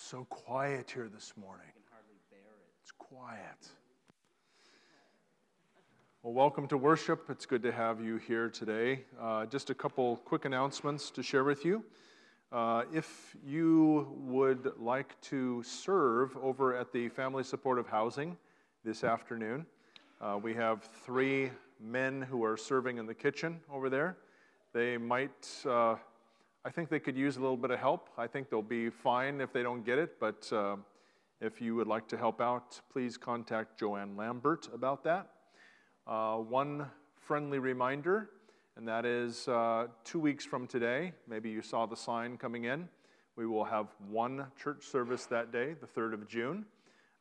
It's so quiet here this morning. I can hardly bear it. It's quiet. Well, welcome to worship. It's good to have you here today. Uh, just a couple quick announcements to share with you. Uh, if you would like to serve over at the Family Supportive Housing this afternoon, uh, we have three men who are serving in the kitchen over there. They might, uh, I think they could use a little bit of help. I think they'll be fine if they don't get it, but uh, if you would like to help out, please contact Joanne Lambert about that. Uh, one friendly reminder and that is uh, two weeks from today. Maybe you saw the sign coming in. We will have one church service that day, the 3rd of June.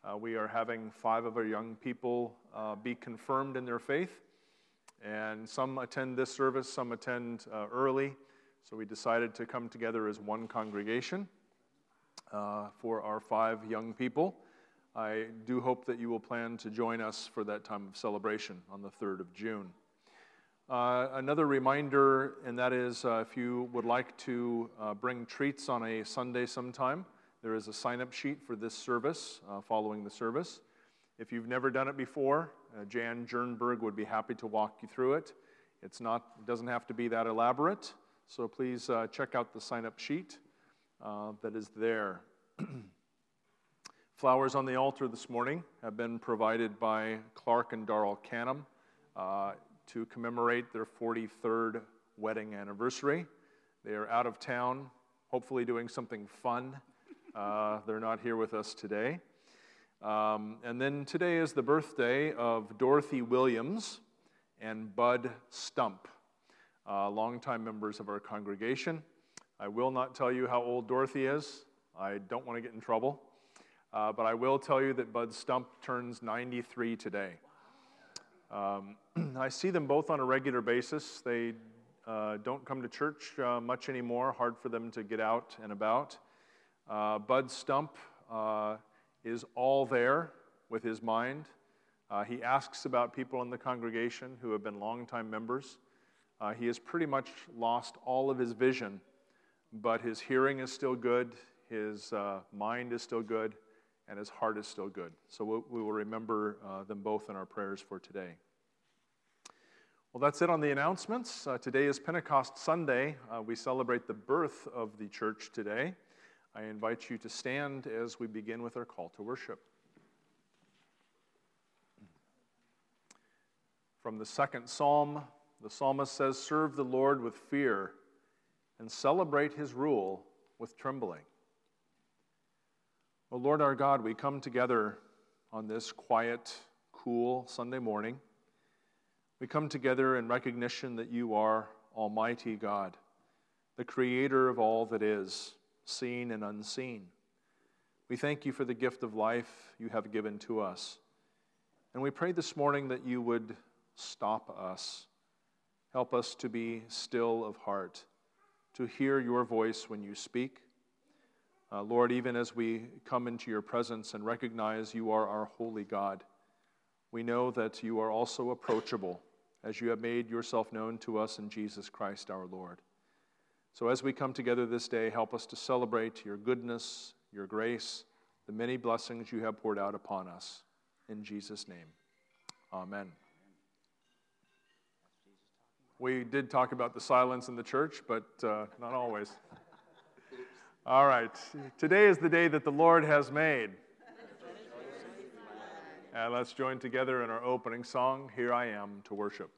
Uh, we are having five of our young people uh, be confirmed in their faith. And some attend this service, some attend uh, early. So we decided to come together as one congregation uh, for our five young people. I do hope that you will plan to join us for that time of celebration on the 3rd of June. Uh, another reminder, and that is uh, if you would like to uh, bring treats on a Sunday sometime, there is a sign up sheet for this service uh, following the service. If you've never done it before, uh, Jan Jernberg would be happy to walk you through it. It's not, it doesn't have to be that elaborate, so please uh, check out the sign up sheet that is there. Flowers on the altar this morning have been provided by Clark and Darrell Canham to commemorate their 43rd wedding anniversary. They are out of town, hopefully doing something fun. Uh, they're not here with us today. Um, and then today is the birthday of Dorothy Williams and Bud Stump, uh, longtime members of our congregation. I will not tell you how old Dorothy is. I don't want to get in trouble. Uh, but I will tell you that Bud Stump turns 93 today. Um, I see them both on a regular basis. They uh, don't come to church uh, much anymore, hard for them to get out and about. Uh, Bud Stump uh, is all there with his mind. Uh, he asks about people in the congregation who have been longtime members. Uh, he has pretty much lost all of his vision, but his hearing is still good, his mind is still good and his heart is still good. So we will remember uh, them both in our prayers for today. Well, that's it on the announcements. Uh, today is Pentecost Sunday. Uh, we celebrate the birth of the church today. I invite you to stand as we begin with our call to worship. From the second psalm, the psalmist says, Serve the Lord with fear and celebrate his rule with trembling. Well, Lord our God, we come together on this quiet, cool Sunday morning. We come together in recognition that you are Almighty God, the creator of all that is, seen and unseen. We thank you for the gift of life you have given to us. And we pray this morning that you would stop us. Help us to be still of heart, to hear your voice when you speak uh, Lord, even as we come into your presence and recognize you are our holy God, we know that you are also approachable as you have made yourself known to us in Jesus Christ our Lord. So as we come together this day, help us to celebrate your goodness, your grace, the many blessings you have poured out upon us. In Jesus' name, amen. We did talk about the silence in the church, but uh, not always. All right. Today is the day that the Lord has made. And let's join together in our opening song, Here I Am to Worship.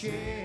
share.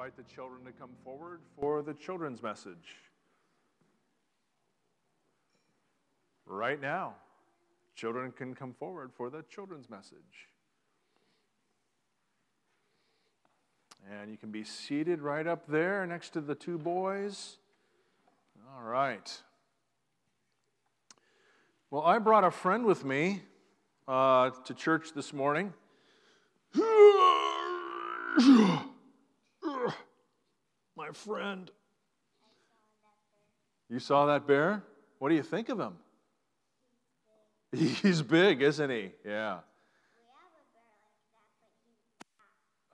Invite the children to come forward for the children's message. Right now, children can come forward for the children's message. And you can be seated right up there next to the two boys. All right. Well, I brought a friend with me uh, to church this morning. My friend. You saw that bear? What do you think of him? He's big, isn't he? Yeah.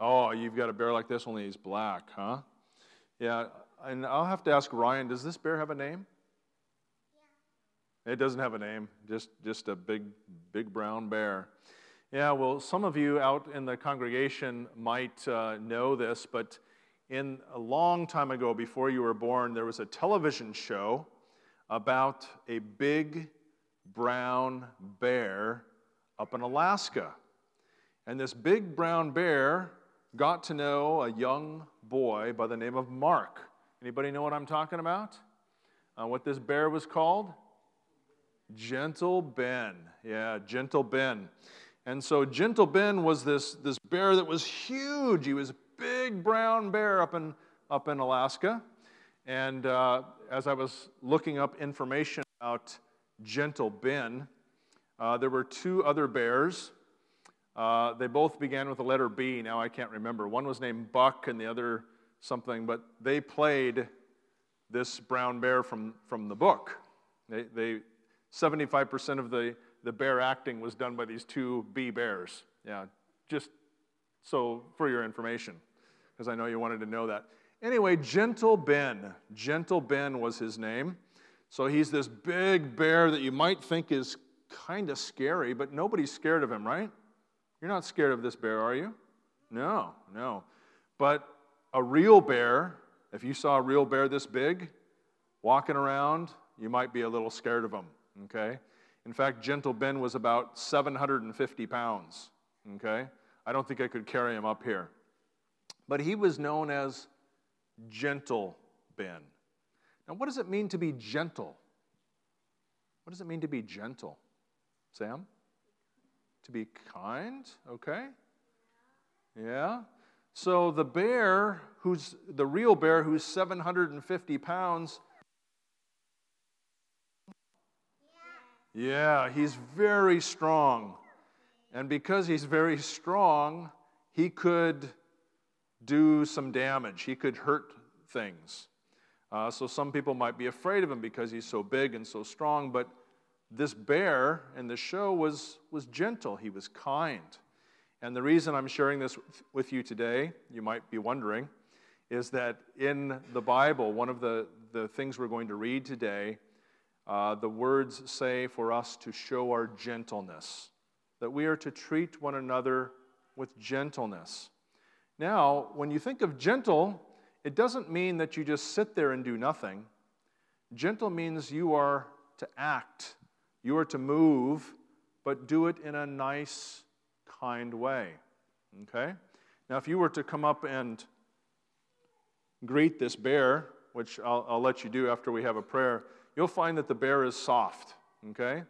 Oh, you've got a bear like this, only he's black, huh? Yeah, and I'll have to ask Ryan, does this bear have a name? It doesn't have a name, just, just a big, big brown bear. Yeah, well, some of you out in the congregation might uh, know this, but in a long time ago, before you were born, there was a television show about a big brown bear up in Alaska. And this big brown bear got to know a young boy by the name of Mark. Anybody know what I'm talking about? Uh, what this bear was called? Gentle Ben. Yeah, Gentle Ben. And so Gentle Ben was this, this bear that was huge. He was big brown bear up in, up in Alaska. And uh, as I was looking up information about Gentle Ben, uh, there were two other bears uh, they both began with the letter B. Now I can't remember. One was named Buck and the other something, but they played this brown bear from, from the book. They, they, 75% of the, the bear acting was done by these two B bears. Yeah, just so for your information, because I know you wanted to know that. Anyway, Gentle Ben. Gentle Ben was his name. So he's this big bear that you might think is kind of scary, but nobody's scared of him, right? You're not scared of this bear, are you? No, no. But a real bear, if you saw a real bear this big walking around, you might be a little scared of him, okay? In fact, Gentle Ben was about 750 pounds, okay? I don't think I could carry him up here. But he was known as Gentle Ben. Now, what does it mean to be gentle? What does it mean to be gentle? Sam? To be kind, okay? Yeah. So the bear, who's the real bear, who's 750 pounds, yeah, he's very strong. And because he's very strong, he could do some damage. He could hurt things. Uh, so some people might be afraid of him because he's so big and so strong, but this bear in the show was, was gentle, he was kind. And the reason I'm sharing this with you today, you might be wondering, is that in the Bible, one of the, the things we're going to read today, uh, the words say for us to show our gentleness, that we are to treat one another with gentleness. Now, when you think of gentle, it doesn't mean that you just sit there and do nothing. Gentle means you are to act you are to move, but do it in a nice, kind way. Okay? Now, if you were to come up and greet this bear, which I'll, I'll, let you do after we have a prayer, you'll find that the bear is soft. Okay?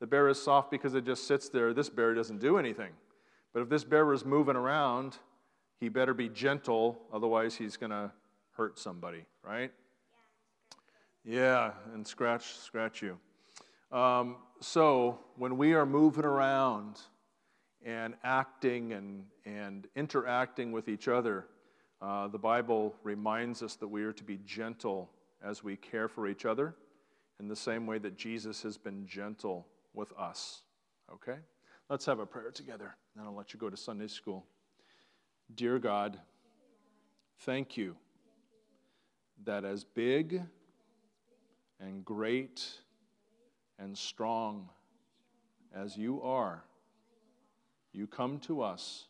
The bear is soft because it just sits there. This bear doesn't do anything. But if this bear was moving around, he better be gentle, otherwise, he's going to hurt somebody, right? Yeah, and scratch, scratch you. Um, so when we are moving around and acting and, and interacting with each other, uh, the Bible reminds us that we are to be gentle as we care for each other in the same way that Jesus has been gentle with us. Okay? Let's have a prayer together, then I'll let you go to Sunday school. Dear God, thank you that as big and great and strong as you are, you come to us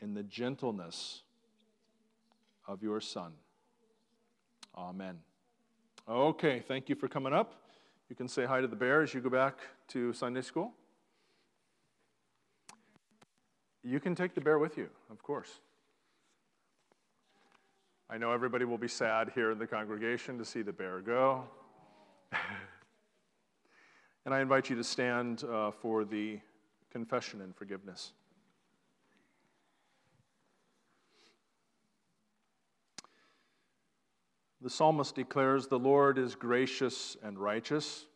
in the gentleness of your Son. Amen. Okay, thank you for coming up. You can say hi to the bear as you go back to Sunday school. You can take the bear with you, of course. I know everybody will be sad here in the congregation to see the bear go. and I invite you to stand uh, for the confession and forgiveness. The psalmist declares, The Lord is gracious and righteous.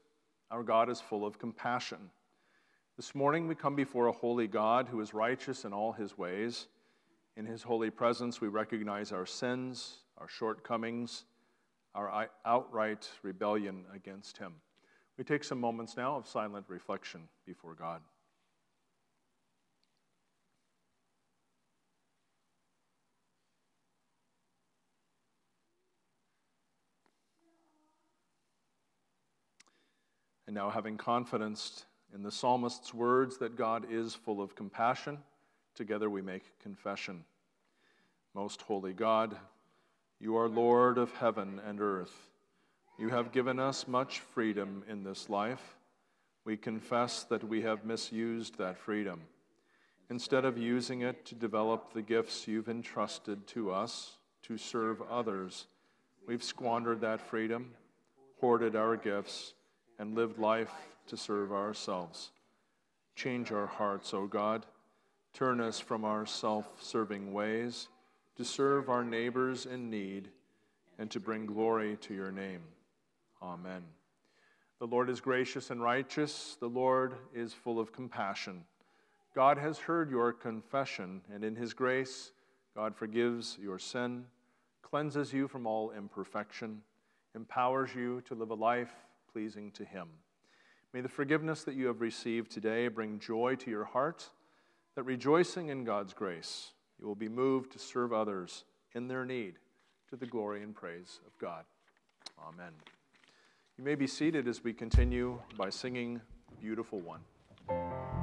Our God is full of compassion. This morning we come before a holy God who is righteous in all his ways. In his holy presence, we recognize our sins, our shortcomings, our outright rebellion against him. We take some moments now of silent reflection before God. And now, having confidence in the psalmist's words that God is full of compassion, together we make confession. Most holy God, you are Lord of heaven and earth. You have given us much freedom in this life. We confess that we have misused that freedom. Instead of using it to develop the gifts you've entrusted to us to serve others, we've squandered that freedom, hoarded our gifts, and lived life to serve ourselves. Change our hearts, O God. Turn us from our self serving ways to serve our neighbors in need and to bring glory to your name. Amen. The Lord is gracious and righteous. The Lord is full of compassion. God has heard your confession, and in his grace, God forgives your sin, cleanses you from all imperfection, empowers you to live a life pleasing to Him. May the forgiveness that you have received today bring joy to your heart, that rejoicing in God's grace, you will be moved to serve others in their need to the glory and praise of God. Amen. You may be seated as we continue by singing Beautiful One.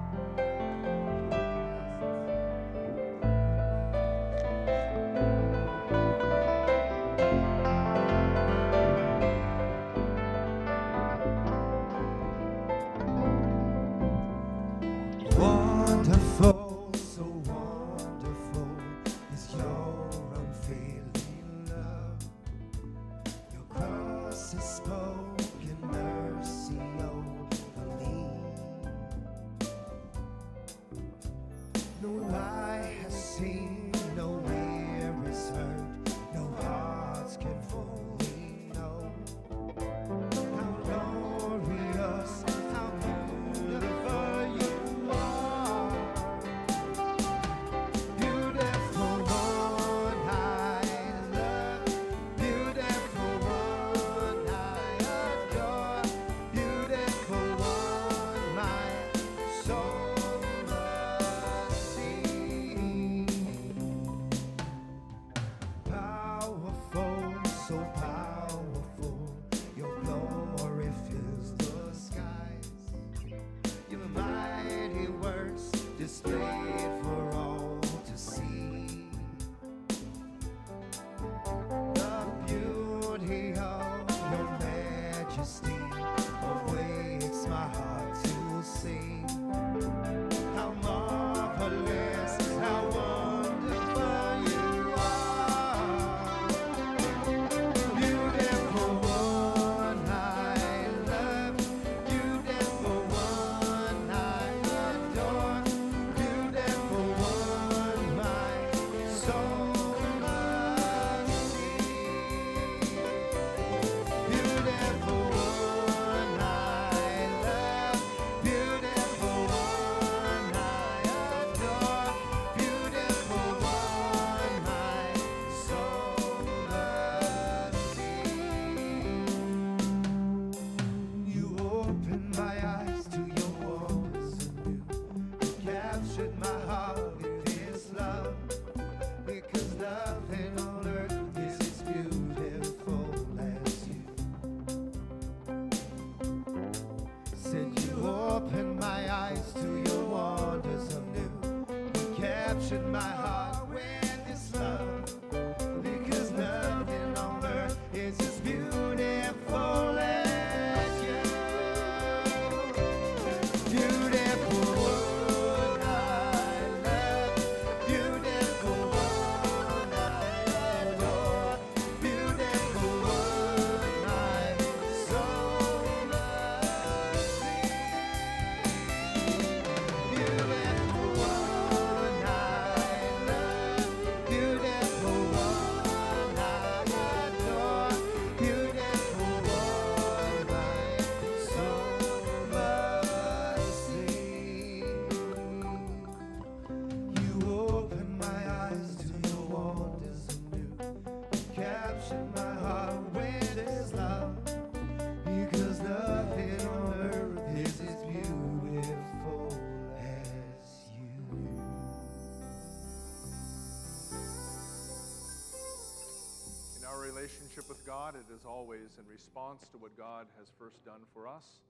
Always in response to what God has first done for us.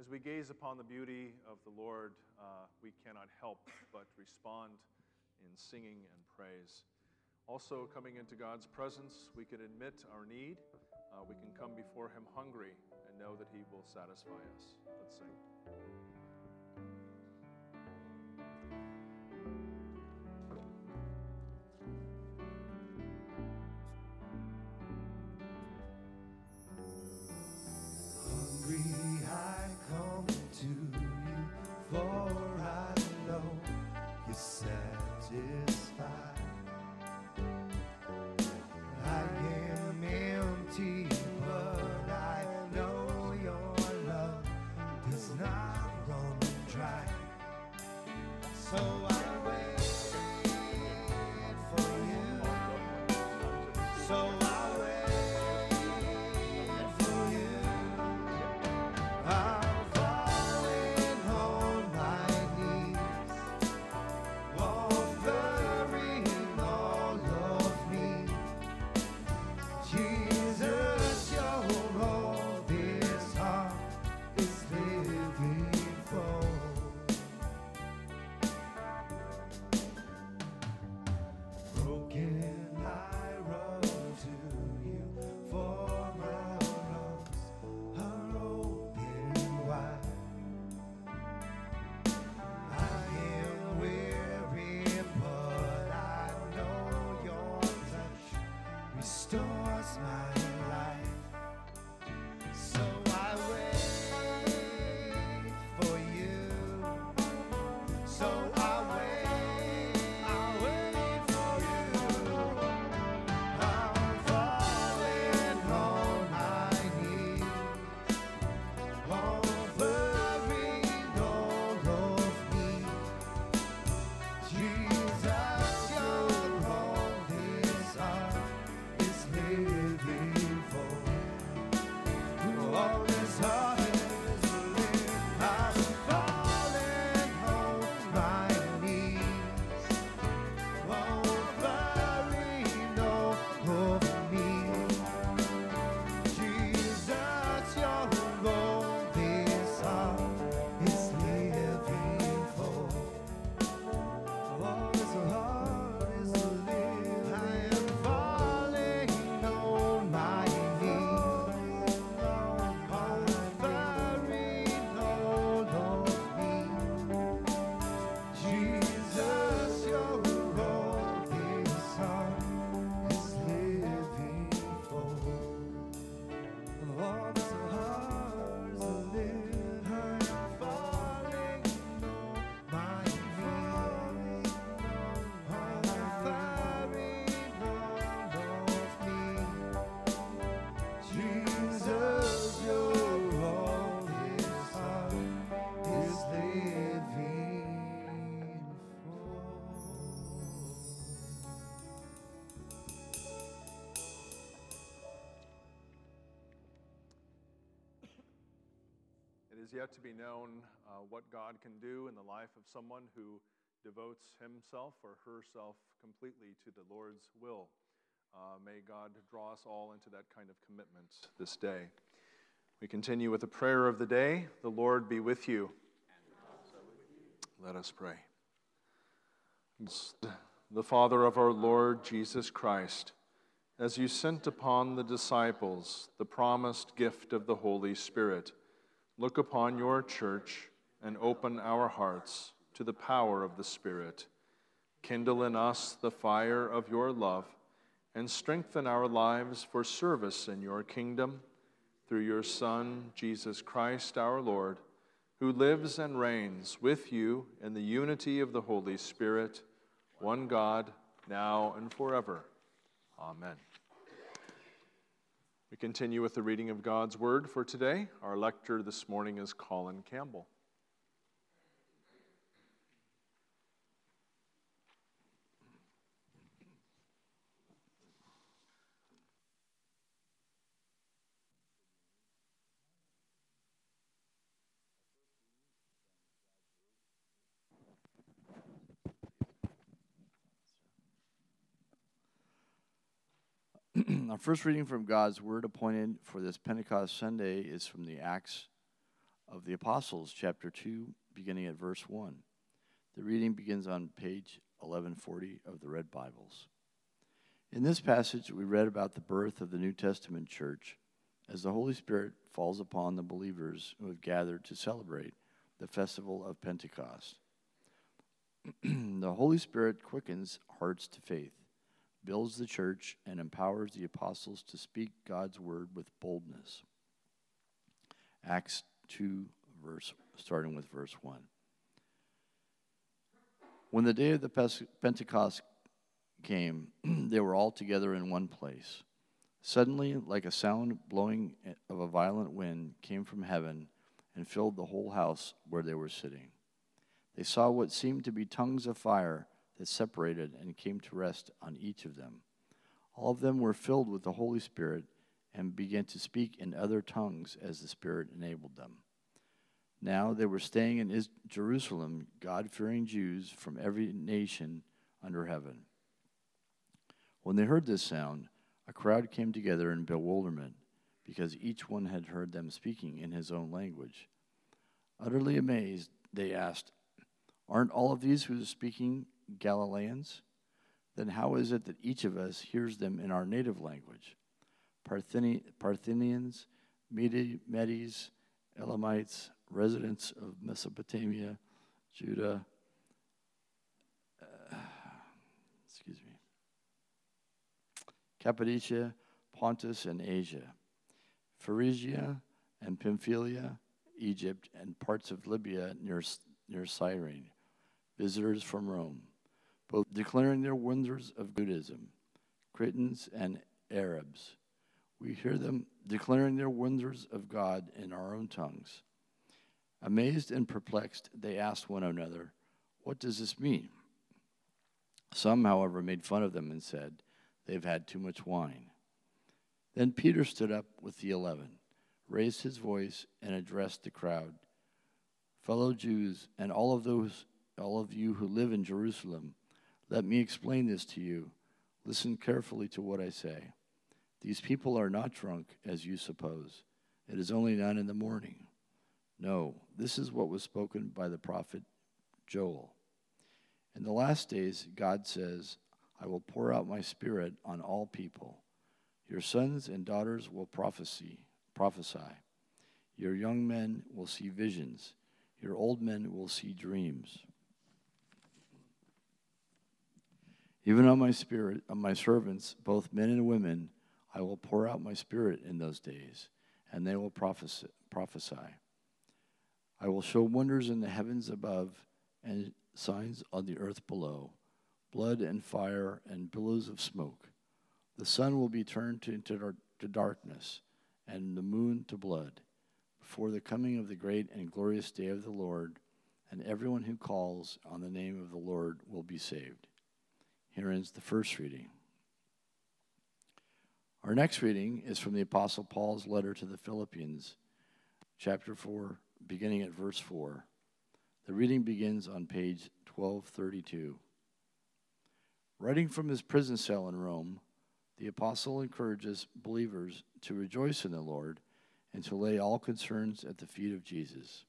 As we gaze upon the beauty of the Lord, uh, we cannot help but respond in singing and praise. Also, coming into God's presence, we can admit our need. Uh, we can come before Him hungry and know that He will satisfy us. Let's sing. Is yet to be known uh, what God can do in the life of someone who devotes himself or herself completely to the Lord's will. Uh, may God draw us all into that kind of commitment this day. We continue with the prayer of the day. The Lord be with you. Let us pray. The Father of our Lord Jesus Christ, as you sent upon the disciples the promised gift of the Holy Spirit, look upon your church and open our hearts to the power of the Spirit. Kindle in us the fire of your love and strengthen our lives for service in your kingdom through your Son, Jesus Christ our Lord, who lives and reigns with you in the unity of the Holy Spirit, one God, now and forever. Amen. We continue with the reading of God's Word for today. Our lector this morning is Colin Campbell. Our first reading from God's Word appointed for this Pentecost Sunday is from the Acts of the Apostles, chapter 2, beginning at verse 1. The reading begins on page 1140 of the Red Bibles. In this passage, we read about the birth of the New Testament church as the Holy Spirit falls upon the believers who have gathered to celebrate the festival of Pentecost. the Holy Spirit quickens hearts to faith, builds the church, and empowers the apostles to speak God's word with boldness. Acts 2, verse, starting with verse 1. When the day of the Pentecost came, they were all together in one place. Suddenly, like a sound blowing of a violent wind came from heaven and filled the whole house where they were sitting. They saw what seemed to be tongues of fire that separated and came to rest on each of them. All of them were filled with the Holy Spirit and began to speak in other tongues as the Spirit enabled them. Now they were staying in Jerusalem, God fearing Jews from every nation under heaven. When they heard this sound, a crowd came together in bewilderment because each one had heard them speaking in his own language. Utterly amazed, they asked, Aren't all of these who are speaking Galileans? Then how is it that each of us hears them in our native language? Parthians, Medes, Elamites, residents of Mesopotamia, Judah, uh, excuse me, Cappadocia, Pontus, and Asia, Phrygia and Pamphylia, Egypt, and parts of Libya near, near Cyrene, visitors from Rome, both declaring their wonders of Buddhism, Cretans and Arabs. We hear them declaring their wonders of God in our own tongues. Amazed and perplexed, they asked one another, What does this mean? Some, however, made fun of them and said, They've had too much wine. Then Peter stood up with the eleven, raised his voice, and addressed the crowd Fellow Jews, and all of those all of you who live in Jerusalem, let me explain this to you. Listen carefully to what I say. These people are not drunk, as you suppose. It is only nine in the morning. No, this is what was spoken by the prophet Joel. In the last days, God says, I will pour out my spirit on all people. Your sons and daughters will prophesy, prophesy. Your young men will see visions. Your old men will see dreams. Even on my spirit, on my servants, both men and women, I will pour out my spirit in those days, and they will prophesy. I will show wonders in the heavens above and signs on the earth below blood and fire and billows of smoke. The sun will be turned to, into to darkness and the moon to blood before the coming of the great and glorious day of the Lord, and everyone who calls on the name of the Lord will be saved. Here ends the first reading. Our next reading is from the Apostle Paul's letter to the Philippians, chapter 4, beginning at verse 4. The reading begins on page 1232. Writing from his prison cell in Rome, the apostle encourages believers to rejoice in the Lord and to lay all concerns at the feet of Jesus.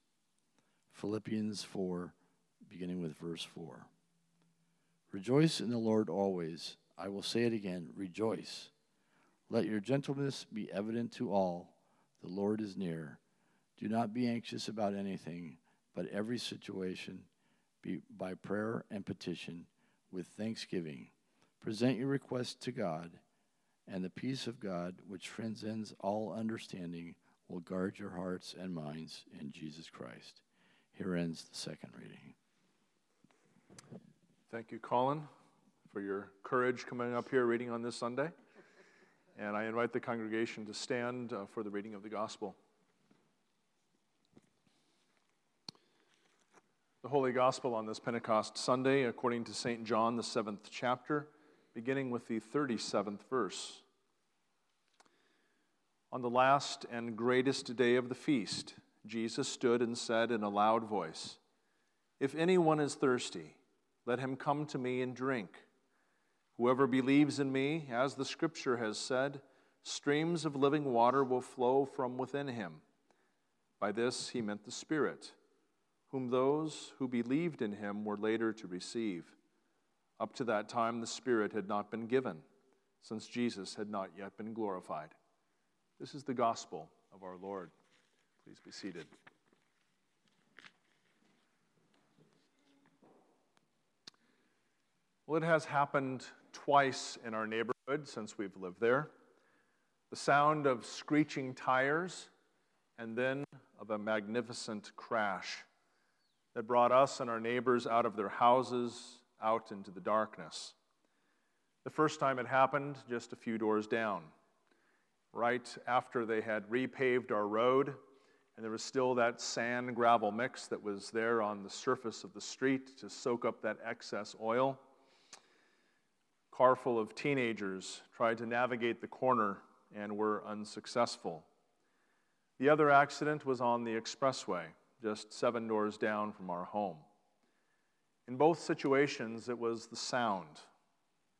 Philippians 4, beginning with verse 4. Rejoice in the Lord always. I will say it again rejoice. Let your gentleness be evident to all. The Lord is near. Do not be anxious about anything, but every situation, be by prayer and petition, with thanksgiving. Present your requests to God, and the peace of God, which transcends all understanding, will guard your hearts and minds in Jesus Christ. Here ends the second reading. Thank you, Colin, for your courage coming up here reading on this Sunday. And I invite the congregation to stand uh, for the reading of the gospel. The Holy Gospel on this Pentecost Sunday, according to St. John, the seventh chapter, beginning with the 37th verse. On the last and greatest day of the feast, Jesus stood and said in a loud voice, If anyone is thirsty, let him come to me and drink. Whoever believes in me, as the scripture has said, streams of living water will flow from within him. By this he meant the Spirit, whom those who believed in him were later to receive. Up to that time, the Spirit had not been given, since Jesus had not yet been glorified. This is the gospel of our Lord. Please be seated. Well, it has happened twice in our neighborhood since we've lived there. The sound of screeching tires, and then of a magnificent crash that brought us and our neighbors out of their houses, out into the darkness. The first time it happened, just a few doors down, right after they had repaved our road, and there was still that sand gravel mix that was there on the surface of the street to soak up that excess oil car full of teenagers tried to navigate the corner and were unsuccessful. The other accident was on the expressway, just seven doors down from our home. In both situations, it was the sound,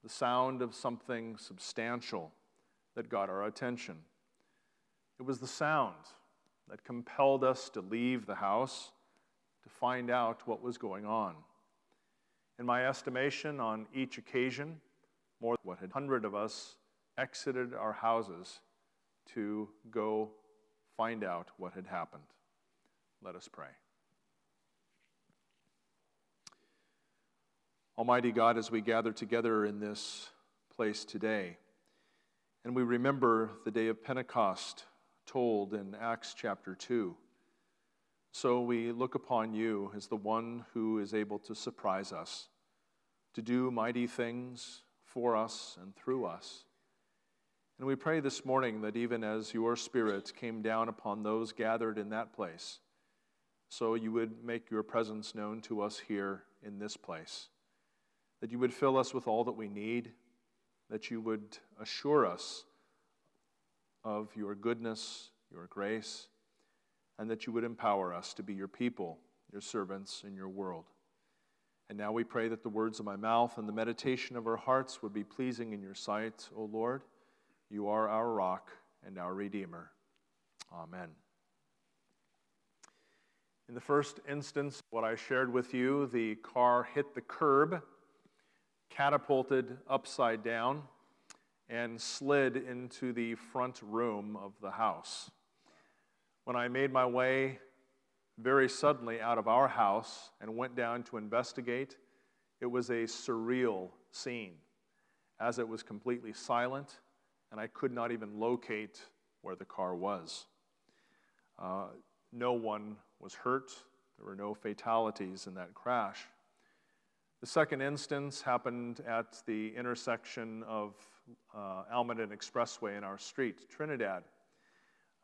the sound of something substantial that got our attention. It was the sound that compelled us to leave the house to find out what was going on. In my estimation, on each occasion, more than what had hundred of us exited our houses to go find out what had happened. Let us pray. Almighty God, as we gather together in this place today, and we remember the day of Pentecost told in Acts chapter 2, so we look upon you as the one who is able to surprise us, to do mighty things for us and through us. And we pray this morning that even as your Spirit came down upon those gathered in that place, so you would make your presence known to us here in this place. That you would fill us with all that we need, that you would assure us of your goodness, your grace, and that you would empower us to be your people, your servants in your world. And now we pray that the words of my mouth and the meditation of our hearts would be pleasing in your sight, O Lord. You are our rock and our Redeemer. Amen. In the first instance, what I shared with you, the car hit the curb, catapulted upside down, and slid into the front room of the house. When I made my way very suddenly out of our house and went down to investigate. It was a surreal scene, as it was completely silent, and I could not even locate where the car was. Uh, no one was hurt, there were no fatalities in that crash. The second instance happened at the intersection of uh, Almaden Expressway in our street, Trinidad.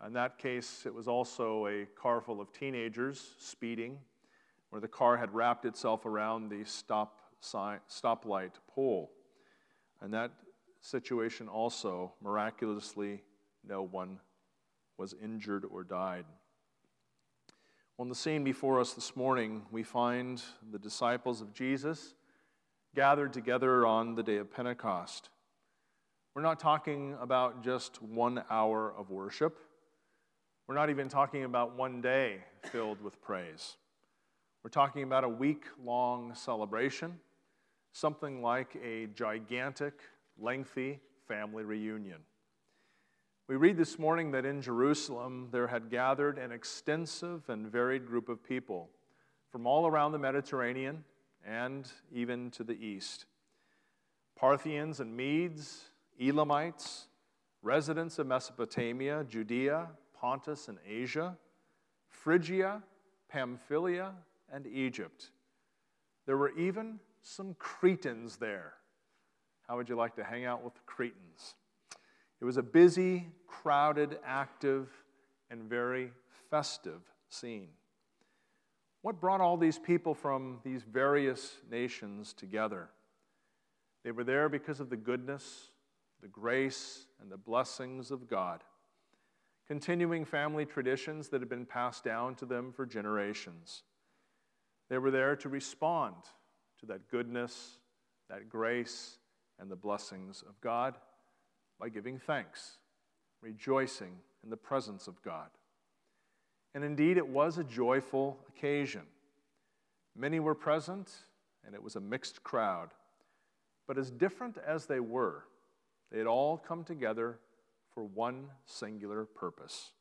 In that case, it was also a car full of teenagers speeding, where the car had wrapped itself around the stop sign, stoplight pole. And that situation also, miraculously, no one was injured or died. On the scene before us this morning, we find the disciples of Jesus gathered together on the day of Pentecost. We're not talking about just one hour of worship. We're not even talking about one day filled with praise. We're talking about a week long celebration, something like a gigantic, lengthy family reunion. We read this morning that in Jerusalem there had gathered an extensive and varied group of people from all around the Mediterranean and even to the east. Parthians and Medes, Elamites, residents of Mesopotamia, Judea, Pontus and Asia, Phrygia, Pamphylia, and Egypt. There were even some Cretans there. How would you like to hang out with the Cretans? It was a busy, crowded, active, and very festive scene. What brought all these people from these various nations together? They were there because of the goodness, the grace, and the blessings of God continuing family traditions that had been passed down to them for generations. They were there to respond to that goodness, that grace, and the blessings of God by giving thanks, rejoicing in the presence of God. And indeed, it was a joyful occasion. Many were present, and it was a mixed crowd. But as different as they were, they had all come together for one singular purpose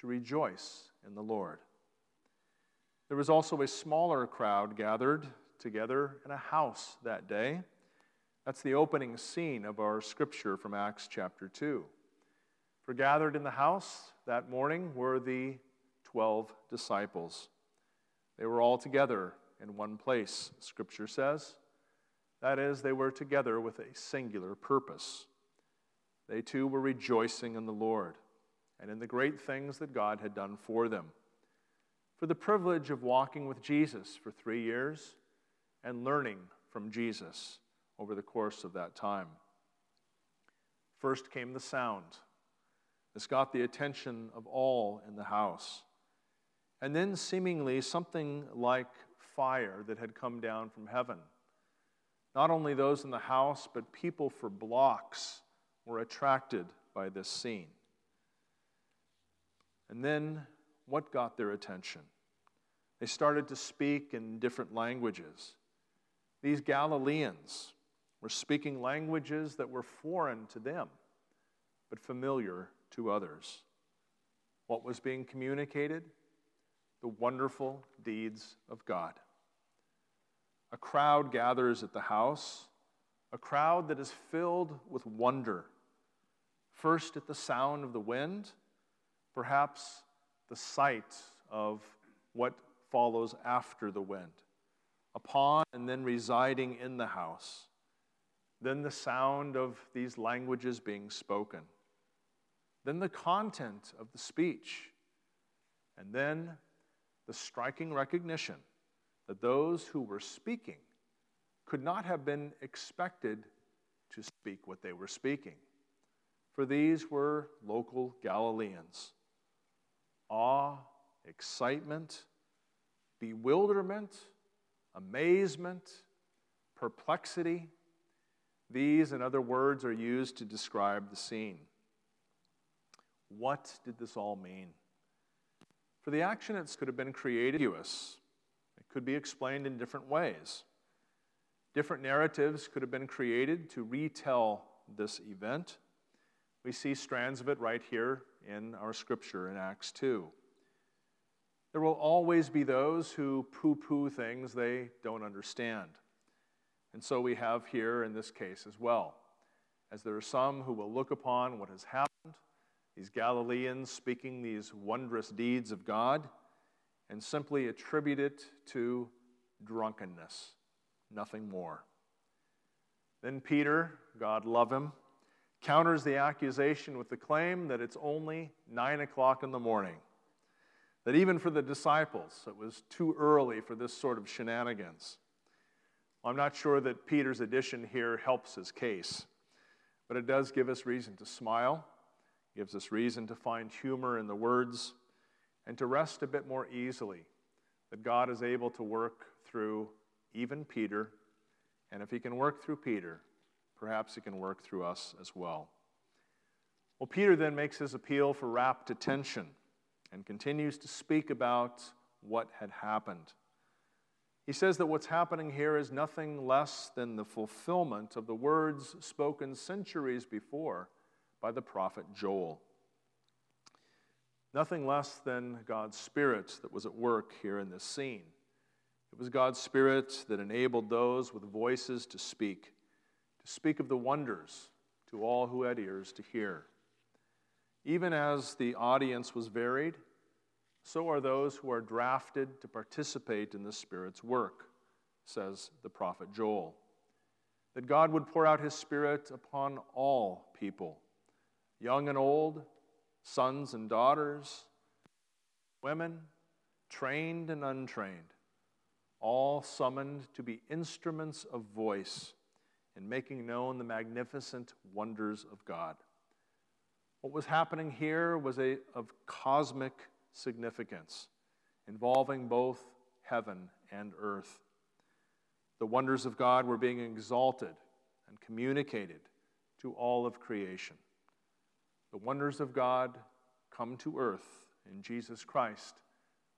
to rejoice in the Lord. There was also a smaller crowd gathered together in a house that day. That's the opening scene of our scripture from Acts chapter 2. For gathered in the house that morning were the 12 disciples. They were all together in one place, scripture says. That is, they were together with a singular purpose. They too were rejoicing in the Lord and in the great things that God had done for them. For the privilege of walking with Jesus for three years and learning from Jesus over the course of that time. First came the sound. This got the attention of all in the house. And then, seemingly, something like fire that had come down from heaven. Not only those in the house, but people for blocks were attracted by this scene. And then, what got their attention? They started to speak in different languages. These Galileans were speaking languages that were foreign to them, but familiar to others. What was being communicated? The wonderful deeds of God. A crowd gathers at the house, a crowd that is filled with wonder. First, at the sound of the wind, perhaps the sight of what follows after the wind, upon and then residing in the house. Then the sound of these languages being spoken. Then the content of the speech. And then the striking recognition that those who were speaking could not have been expected to speak what they were speaking. For these were local Galileans. Awe, excitement, bewilderment, amazement, perplexity. These and other words are used to describe the scene. What did this all mean? For the action, it could have been created. It could be explained in different ways. Different narratives could have been created to retell this event. We see strands of it right here in our scripture in Acts 2. There will always be those who poo poo things they don't understand. And so we have here in this case as well, as there are some who will look upon what has happened, these Galileans speaking these wondrous deeds of God, and simply attribute it to drunkenness, nothing more. Then Peter, God love him, counters the accusation with the claim that it's only nine o'clock in the morning. That even for the disciples, it was too early for this sort of shenanigans. I'm not sure that Peter's addition here helps his case, but it does give us reason to smile, gives us reason to find humor in the words, and to rest a bit more easily that God is able to work through even Peter, and if he can work through Peter, perhaps he can work through us as well. Well, Peter then makes his appeal for rapt attention and continues to speak about what had happened. He says that what's happening here is nothing less than the fulfillment of the words spoken centuries before by the prophet Joel. Nothing less than God's Spirit that was at work here in this scene. It was God's Spirit that enabled those with voices to speak, speak of the wonders to all who had ears to hear. Even as the audience was varied, so are those who are drafted to participate in the Spirit's work, says the prophet Joel. That God would pour out his Spirit upon all people, young and old, sons and daughters, women, trained and untrained, all summoned to be instruments of voice in making known the magnificent wonders of God. What was happening here was a, of cosmic significance, involving both heaven and earth. The wonders of God were being exalted and communicated to all of creation. The wonders of God come to earth in Jesus Christ,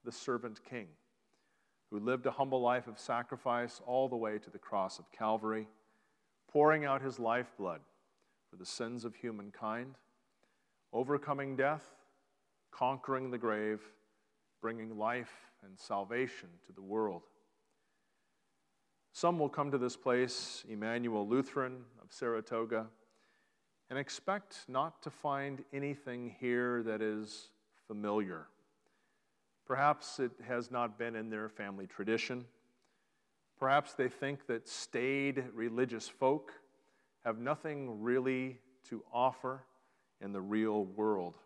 the servant king, who lived a humble life of sacrifice all the way to the cross of Calvary, pouring out his lifeblood for the sins of humankind, overcoming death, conquering the grave, bringing life and salvation to the world. Some will come to this place, Emmanuel Lutheran of Saratoga, and expect not to find anything here that is familiar. Perhaps it has not been in their family tradition. Perhaps they think that staid religious folk have nothing really to offer in the real world.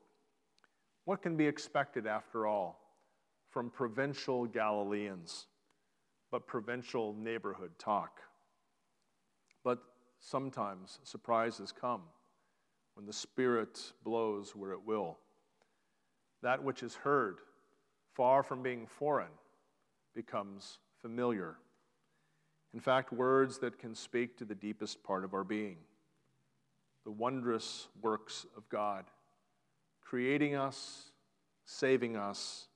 What can be expected, after all, from provincial Galileans, but provincial neighborhood talk? But sometimes surprises come when the Spirit blows where it will. That which is heard, far from being foreign, becomes familiar. In fact, words that can speak to the deepest part of our being the wondrous works of God, creating us, saving us,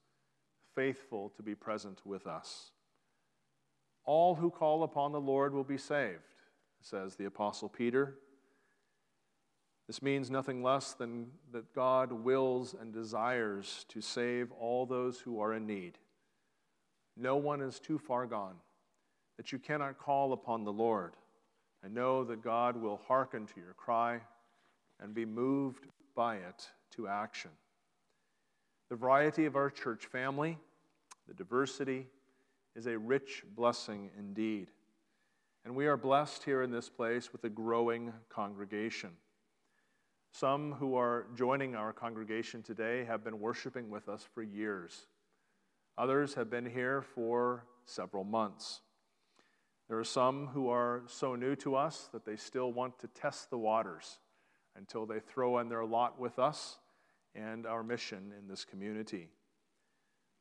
faithful to be present with us. All who call upon the Lord will be saved, says the Apostle Peter. This means nothing less than that God wills and desires to save all those who are in need. No one is too far gone that you cannot call upon the Lord and know that God will hearken to your cry and be moved by it to action. The variety of our church family, the diversity, is a rich blessing indeed. And we are blessed here in this place with a growing congregation. Some who are joining our congregation today have been worshiping with us for years. Others have been here for several months. There are some who are so new to us that they still want to test the waters until they throw in their lot with us and our mission in this community.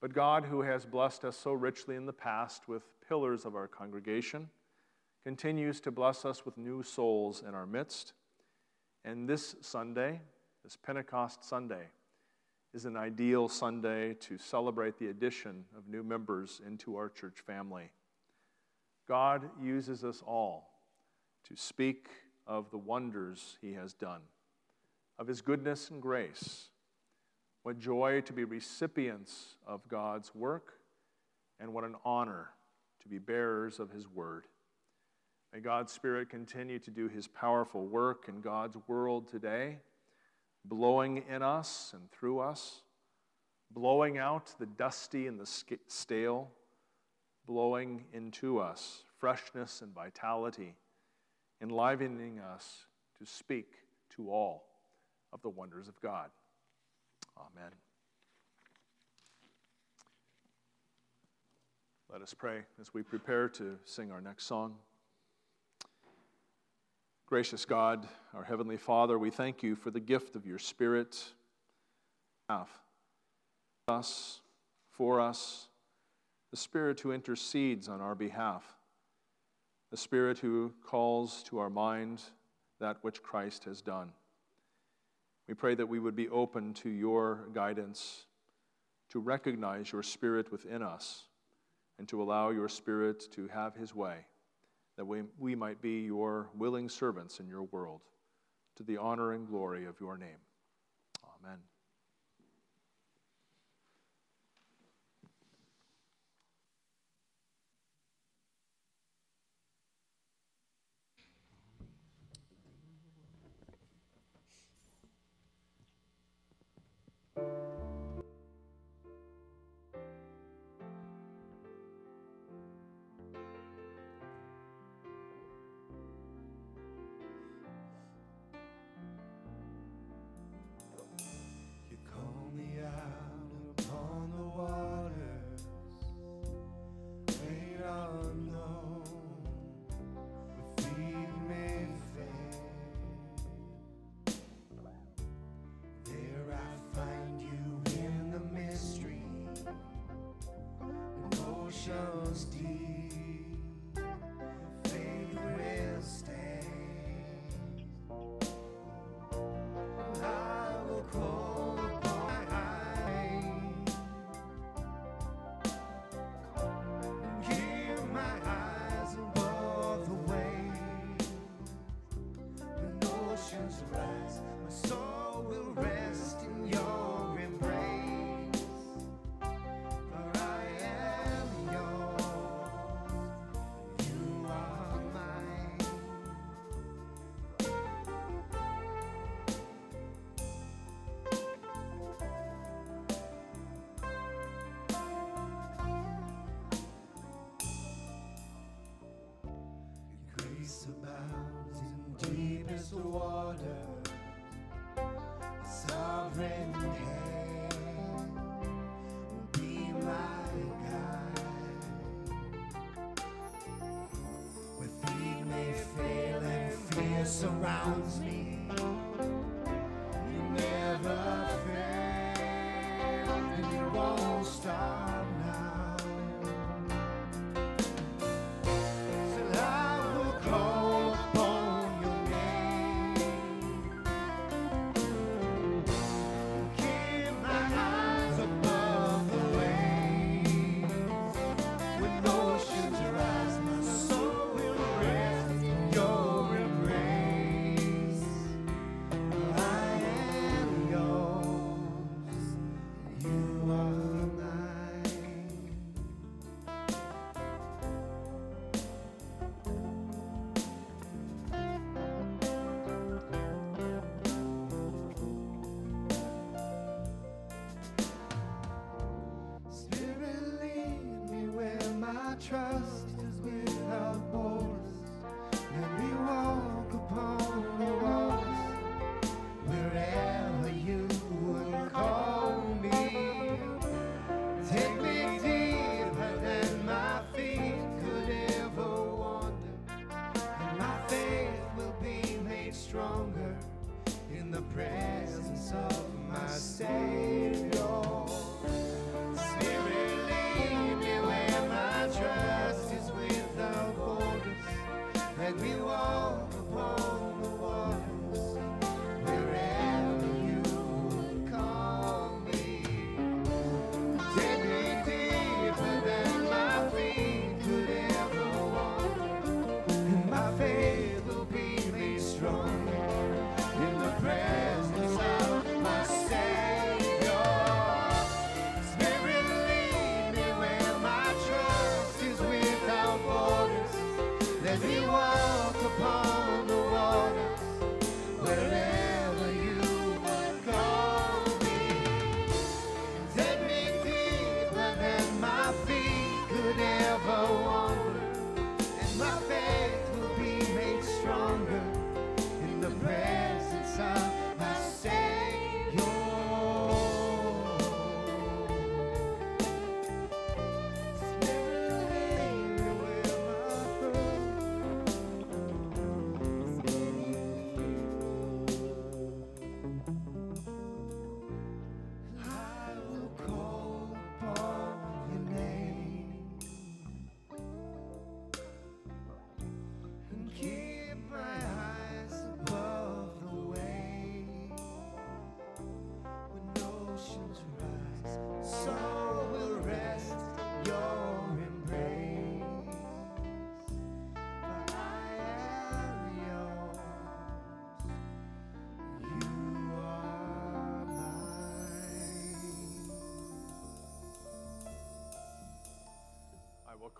But God, who has blessed us so richly in the past with pillars of our congregation, continues to bless us with new souls in our midst and this Sunday, this Pentecost Sunday, is an ideal Sunday to celebrate the addition of new members into our church family. God uses us all to speak of the wonders He has done, of His goodness and grace. What joy to be recipients of God's work, and what an honor to be bearers of His word. May God's Spirit continue to do his powerful work in God's world today, blowing in us and through us, blowing out the dusty and the stale, blowing into us freshness and vitality, enlivening us to speak to all of the wonders of God. Amen. Let us pray as we prepare to sing our next song. Gracious God, our Heavenly Father, we thank you for the gift of your Spirit. Us, for us, the Spirit who intercedes on our behalf, the Spirit who calls to our mind that which Christ has done. We pray that we would be open to your guidance, to recognize your Spirit within us, and to allow your Spirit to have his way that we, we might be your willing servants in your world, to the honor and glory of your name. Amen. Surrounds me.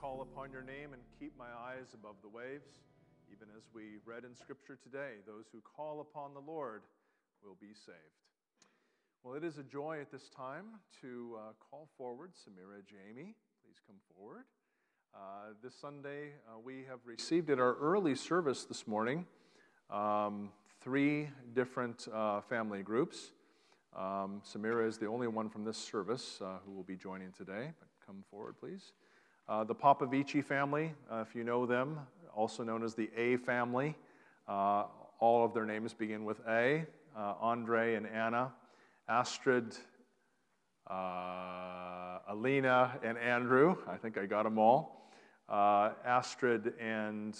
Call upon your name and keep my eyes above the waves. Even as we read in Scripture today, those who call upon the Lord will be saved. Well, it is a joy at this time to uh, call forward Samira Jamie. Please come forward. Uh, this Sunday, uh, we have received at our early service this morning um, three different uh, family groups. Um, Samira is the only one from this service uh, who will be joining today. But come forward, please. Uh, the Papavici family, uh, if you know them, also known as the A family. Uh, all of their names begin with A. Uh, Andre and Anna, Astrid, uh, Alina, and Andrew. I think I got them all. Uh, Astrid and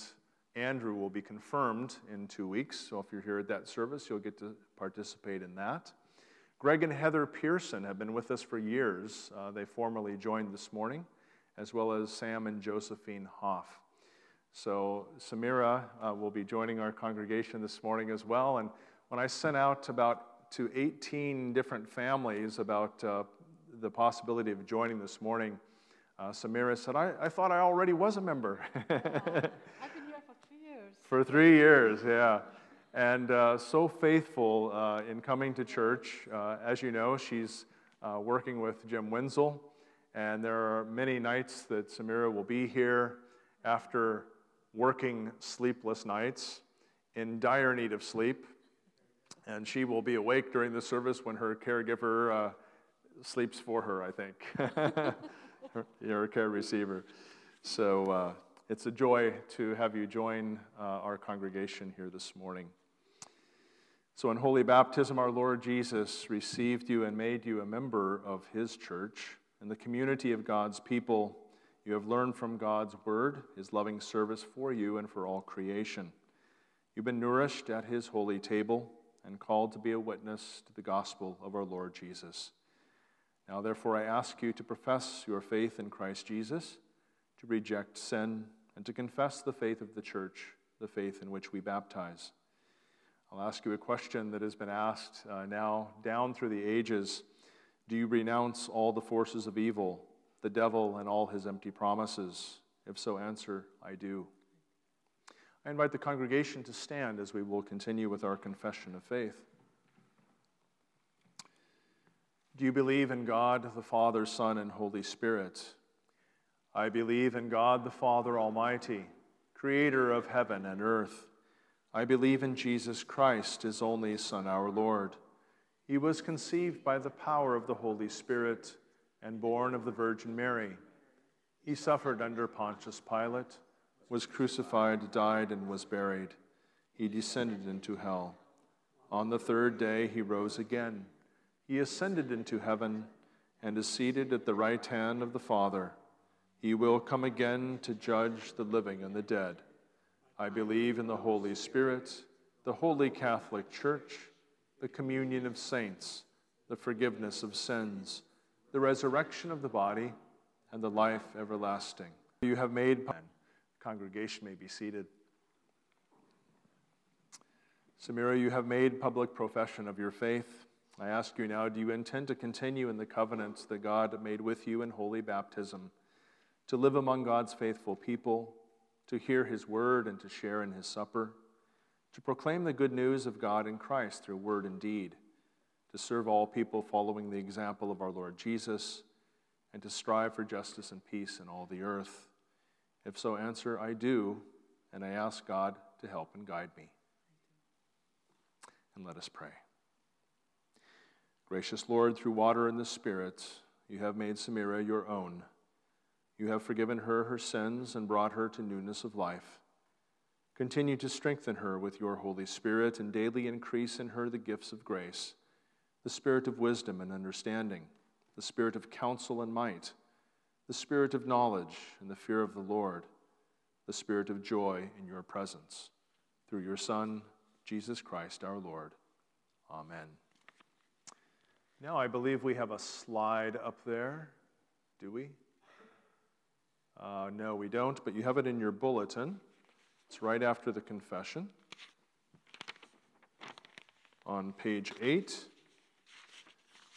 Andrew will be confirmed in two weeks. So if you're here at that service, you'll get to participate in that. Greg and Heather Pearson have been with us for years. They formally joined this morning, as well as Sam and Josephine Hoff. So Samira uh, will be joining our congregation this morning as well. And when I sent out about to 18 different families about uh, the possibility of joining this morning, uh, Samira said, I, I thought I already was a member. I've been here for three years. For three years, yeah. And uh, so faithful uh, in coming to church. Uh, as you know, she's uh, working with Jim Wenzel, and there are many nights that Samira will be here after working sleepless nights in dire need of sleep. And she will be awake during the service when her caregiver uh, sleeps for her, I think, your care receiver. So, uh, it's a joy to have you join uh, our congregation here this morning. So, in holy baptism, our Lord Jesus received you and made you a member of his church. In the community of God's people, you have learned from God's word, his loving service for you and for all creation. You've been nourished at his holy table and called to be a witness to the gospel of our Lord Jesus. Now, therefore, I ask you to profess your faith in Christ Jesus, to reject sin, and to confess the faith of the church, the faith in which we baptize. I'll ask you a question that has been asked uh, now down through the ages Do you renounce all the forces of evil, the devil, and all his empty promises? If so, answer, I do. I invite the congregation to stand as we will continue with our confession of faith. Do you believe in God, the Father, Son, and Holy Spirit? I believe in God, the Father Almighty, creator of heaven and earth. I believe in Jesus Christ, his only Son, our Lord. He was conceived by the power of the Holy Spirit and born of the Virgin Mary. He suffered under Pontius Pilate, was crucified, died, and was buried. He descended into hell. On the third day, he rose again. He ascended into heaven and is seated at the right hand of the Father. He will come again to judge the living and the dead. I believe in the Holy Spirit, the Holy Catholic Church, the communion of saints, the forgiveness of sins, the resurrection of the body, and the life everlasting. You have made. Congregation may be seated. Samira, you have made public profession of your faith. I ask you now, do you intend to continue in the covenants that God made with you in holy baptism, to live among God's faithful people? to hear his word and to share in his supper, to proclaim the good news of God in Christ through word and deed, to serve all people following the example of our Lord Jesus, and to strive for justice and peace in all the earth. If so, answer, I do, and I ask God to help and guide me. And let us pray. Gracious Lord, through water and the Spirit, you have made Samira your own. You have forgiven her her sins and brought her to newness of life. Continue to strengthen her with your Holy Spirit and daily increase in her the gifts of grace, the spirit of wisdom and understanding, the spirit of counsel and might, the spirit of knowledge and the fear of the Lord, the spirit of joy in your presence. Through your Son, Jesus Christ our Lord. Amen. Now, I believe we have a slide up there. Do we? Uh, no, we don't, but you have it in your bulletin. It's right after the confession on page 8.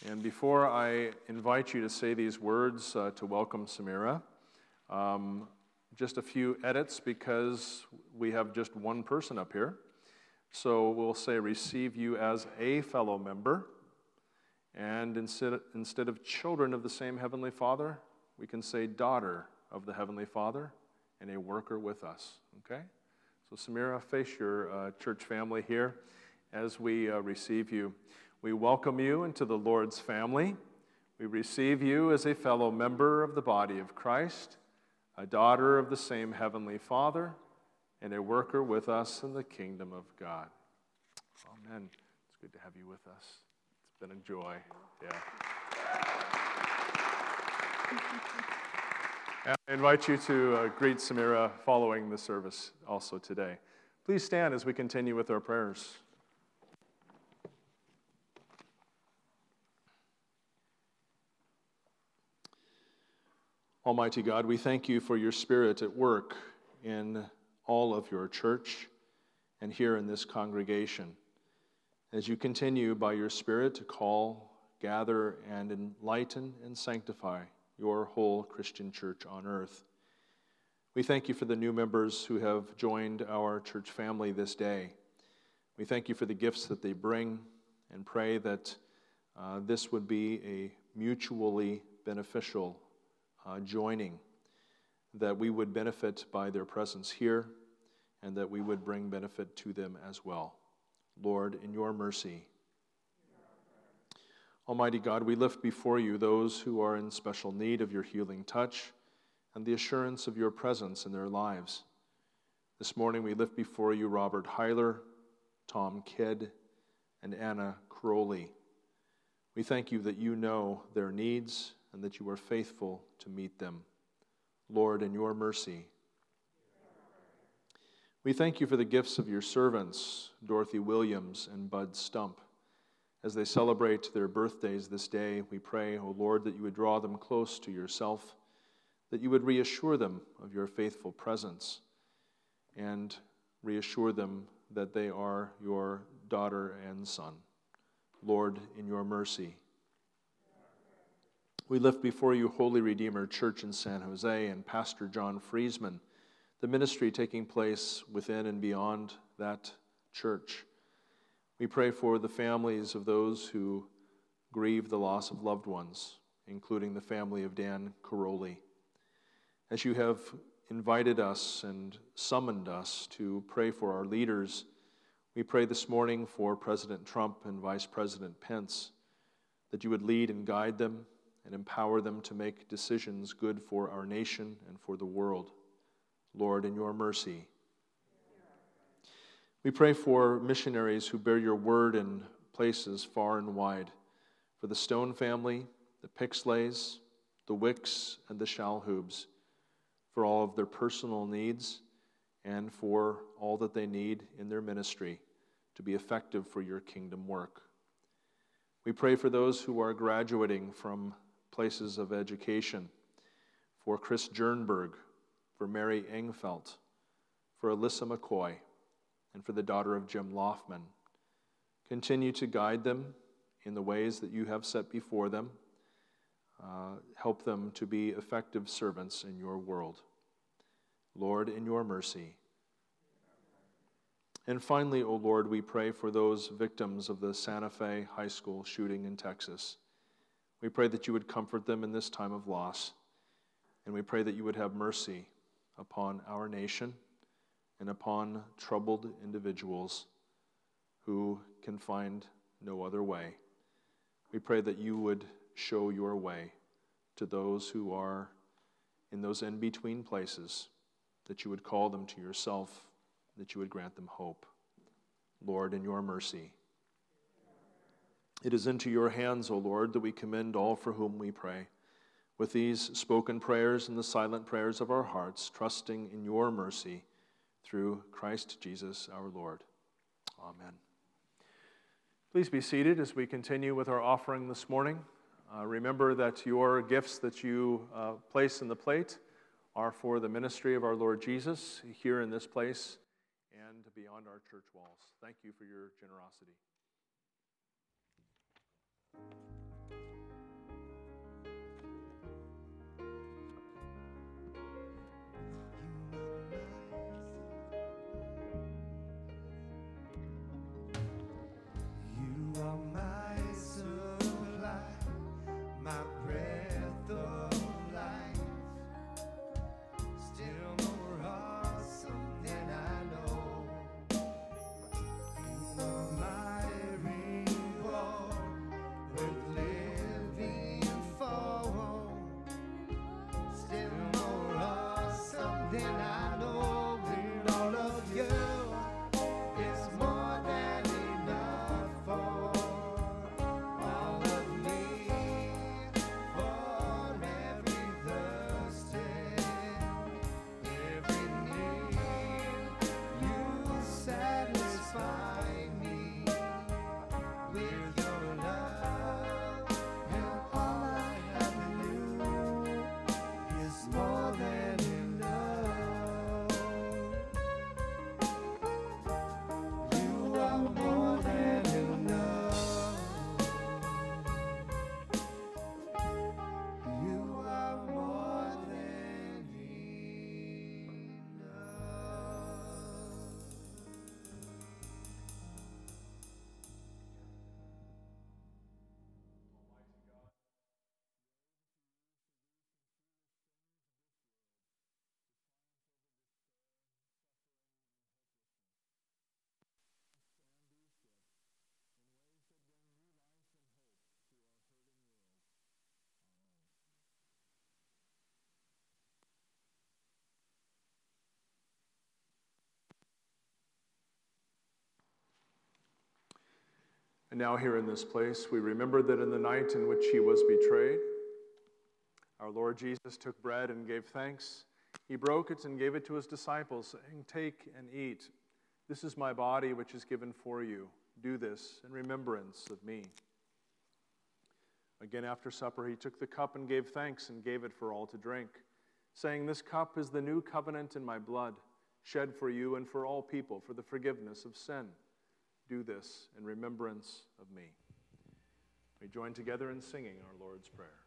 And before I invite you to say these words uh, to welcome Samira, um, just a few edits because we have just one person up here. So we'll say, receive you as a fellow member. And instead, instead of children of the same Heavenly Father, we can say daughter of the Heavenly Father and a worker with us. Okay? So, Samira, face your uh, church family here as we uh, receive you. We welcome you into the Lord's family. We receive you as a fellow member of the body of Christ, a daughter of the same Heavenly Father, and a worker with us in the kingdom of God. Amen. It's good to have you with us. It's been a joy. Yeah. I invite you to uh, greet Samira following the service also today. Please stand as we continue with our prayers. Almighty God, we thank you for your Spirit at work in all of your church and here in this congregation. As you continue by your Spirit to call, gather, and enlighten and sanctify your whole Christian church on earth. We thank you for the new members who have joined our church family this day. We thank you for the gifts that they bring and pray that uh, this would be a mutually beneficial uh, joining, that we would benefit by their presence here, and that we would bring benefit to them as well. Lord, in your mercy, Almighty God, we lift before you those who are in special need of your healing touch and the assurance of your presence in their lives. This morning we lift before you Robert Heiler, Tom Kidd, and Anna Crowley. We thank you that you know their needs and that you are faithful to meet them. Lord, in your mercy. We thank you for the gifts of your servants, Dorothy Williams and Bud Stump. As they celebrate their birthdays this day, we pray, O Lord, that you would draw them close to yourself, that you would reassure them of your faithful presence, and reassure them that they are your daughter and son. Lord, in your mercy. We lift before you Holy Redeemer Church in San Jose and Pastor John Friesman, the ministry taking place within and beyond that church. We pray for the families of those who grieve the loss of loved ones, including the family of Dan Caroli. As you have invited us and summoned us to pray for our leaders, we pray this morning for President Trump and Vice President Pence that you would lead and guide them and empower them to make decisions good for our nation and for the world. Lord, in your mercy. We pray for missionaries who bear your word in places far and wide, for the Stone family, the Pixleys, the Wicks, and the Shalhoubs, for all of their personal needs and for all that they need in their ministry to be effective for your kingdom work. We pray for those who are graduating from places of education, for Chris Jernberg, for Mary Engfeld, for Alyssa McCoy, and for the daughter of Jim Loftman. Continue to guide them in the ways that you have set before them. Uh, help them to be effective servants in your world. Lord, in your mercy. And finally, O oh Lord, we pray for those victims of the Santa Fe High School shooting in Texas. We pray that you would comfort them in this time of loss. And we pray that you would have mercy upon our nation and upon troubled individuals who can find no other way. We pray that you would show your way to those who are in those in between places, that you would call them to yourself, that you would grant them hope. Lord, in your mercy. It is into your hands, O Lord, that we commend all for whom we pray. With these spoken prayers and the silent prayers of our hearts, trusting in your mercy through Christ Jesus our Lord. Amen. Please be seated as we continue with our offering this morning. Uh, remember that your gifts that you uh, place in the plate are for the ministry of our Lord Jesus here in this place and beyond our church walls. Thank you for your generosity. And now, here in this place, we remember that in the night in which he was betrayed, our Lord Jesus took bread and gave thanks. He broke it and gave it to his disciples, saying, Take and eat. This is my body, which is given for you. Do this in remembrance of me. Again, after supper, he took the cup and gave thanks and gave it for all to drink, saying, This cup is the new covenant in my blood, shed for you and for all people for the forgiveness of sin. Do this in remembrance of me. We join together in singing our Lord's Prayer.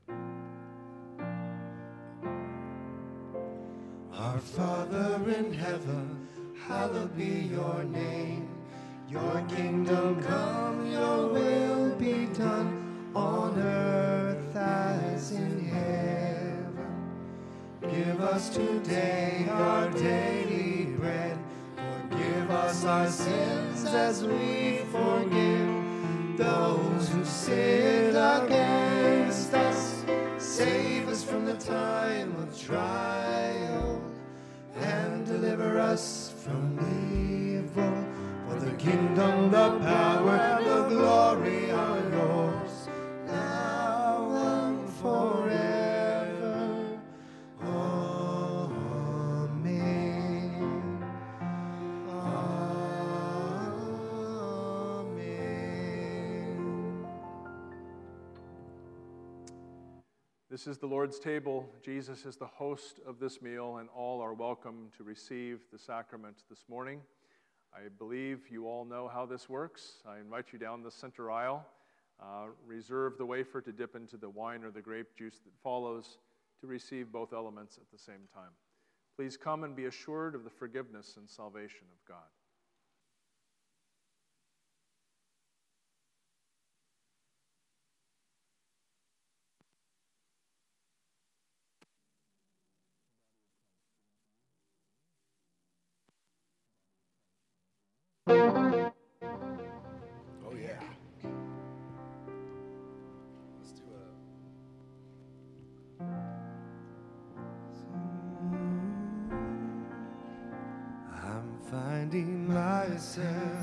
Our Father in heaven, hallowed be your name. Your kingdom come, your will be done on earth as in heaven. Give us today our daily bread. Forgive us our sins as we forgive those who sin against us. Save us from the time of trial and deliver us from evil. For the kingdom, the power, the glory are yours, This is the Lord's table. Jesus is the host of this meal, and all are welcome to receive the sacrament this morning. I believe you all know how this works. I invite you down the center aisle. Uh, reserve the wafer to dip into the wine or the grape juice that follows to receive both elements at the same time. Please come and be assured of the forgiveness and salvation of God. Oh yeah. Let's do a. I'm finding myself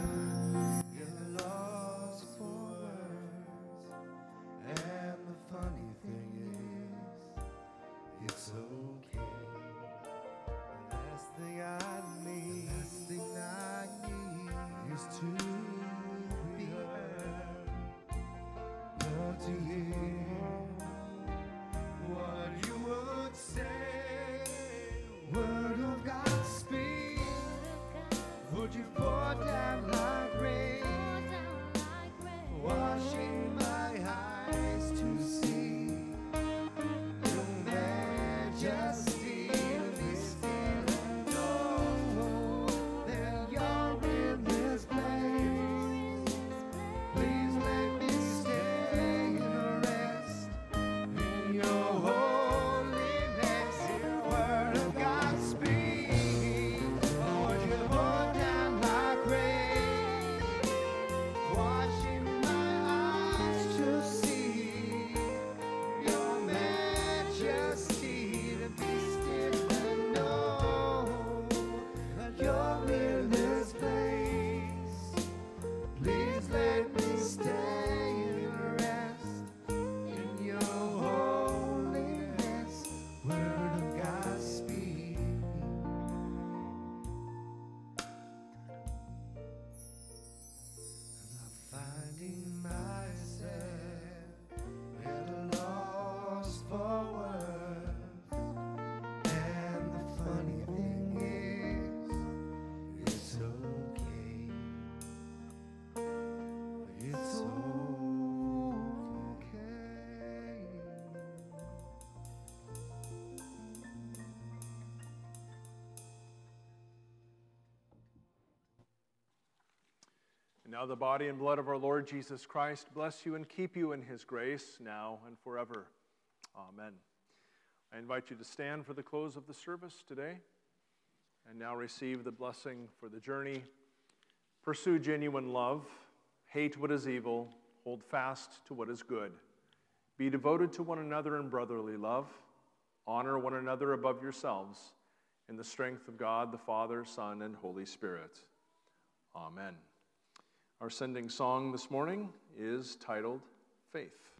now the body and blood of our Lord Jesus Christ bless you and keep you in his grace now and forever. Amen. I invite you to stand for the close of the service today and now receive the blessing for the journey. Pursue genuine love, hate what is evil, hold fast to what is good. Be devoted to one another in brotherly love, honor one another above yourselves, in the strength of God the Father, Son, and Holy Spirit. Amen. Our sending song this morning is titled Faith.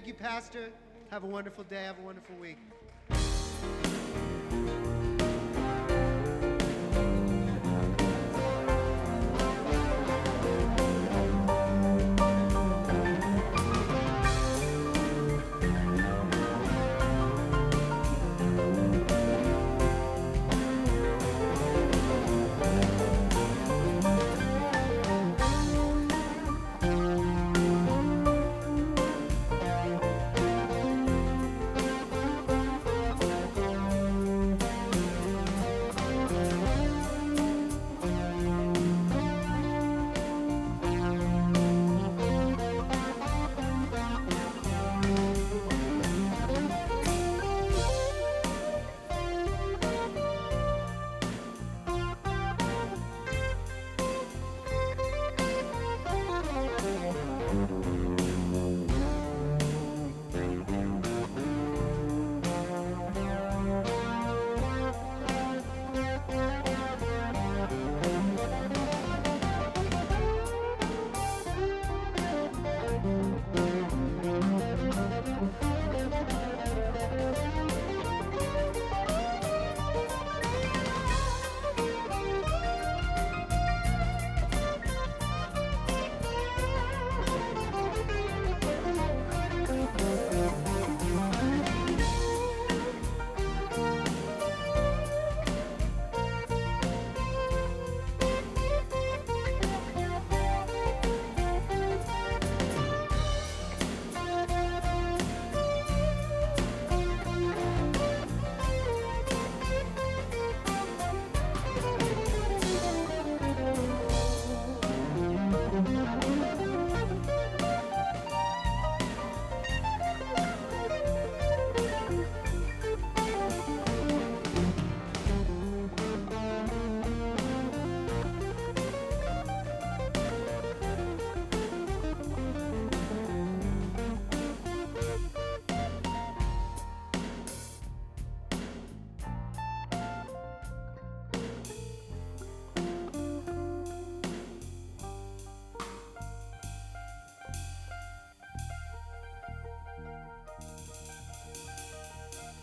Thank you, Pastor. Have a wonderful day. Have a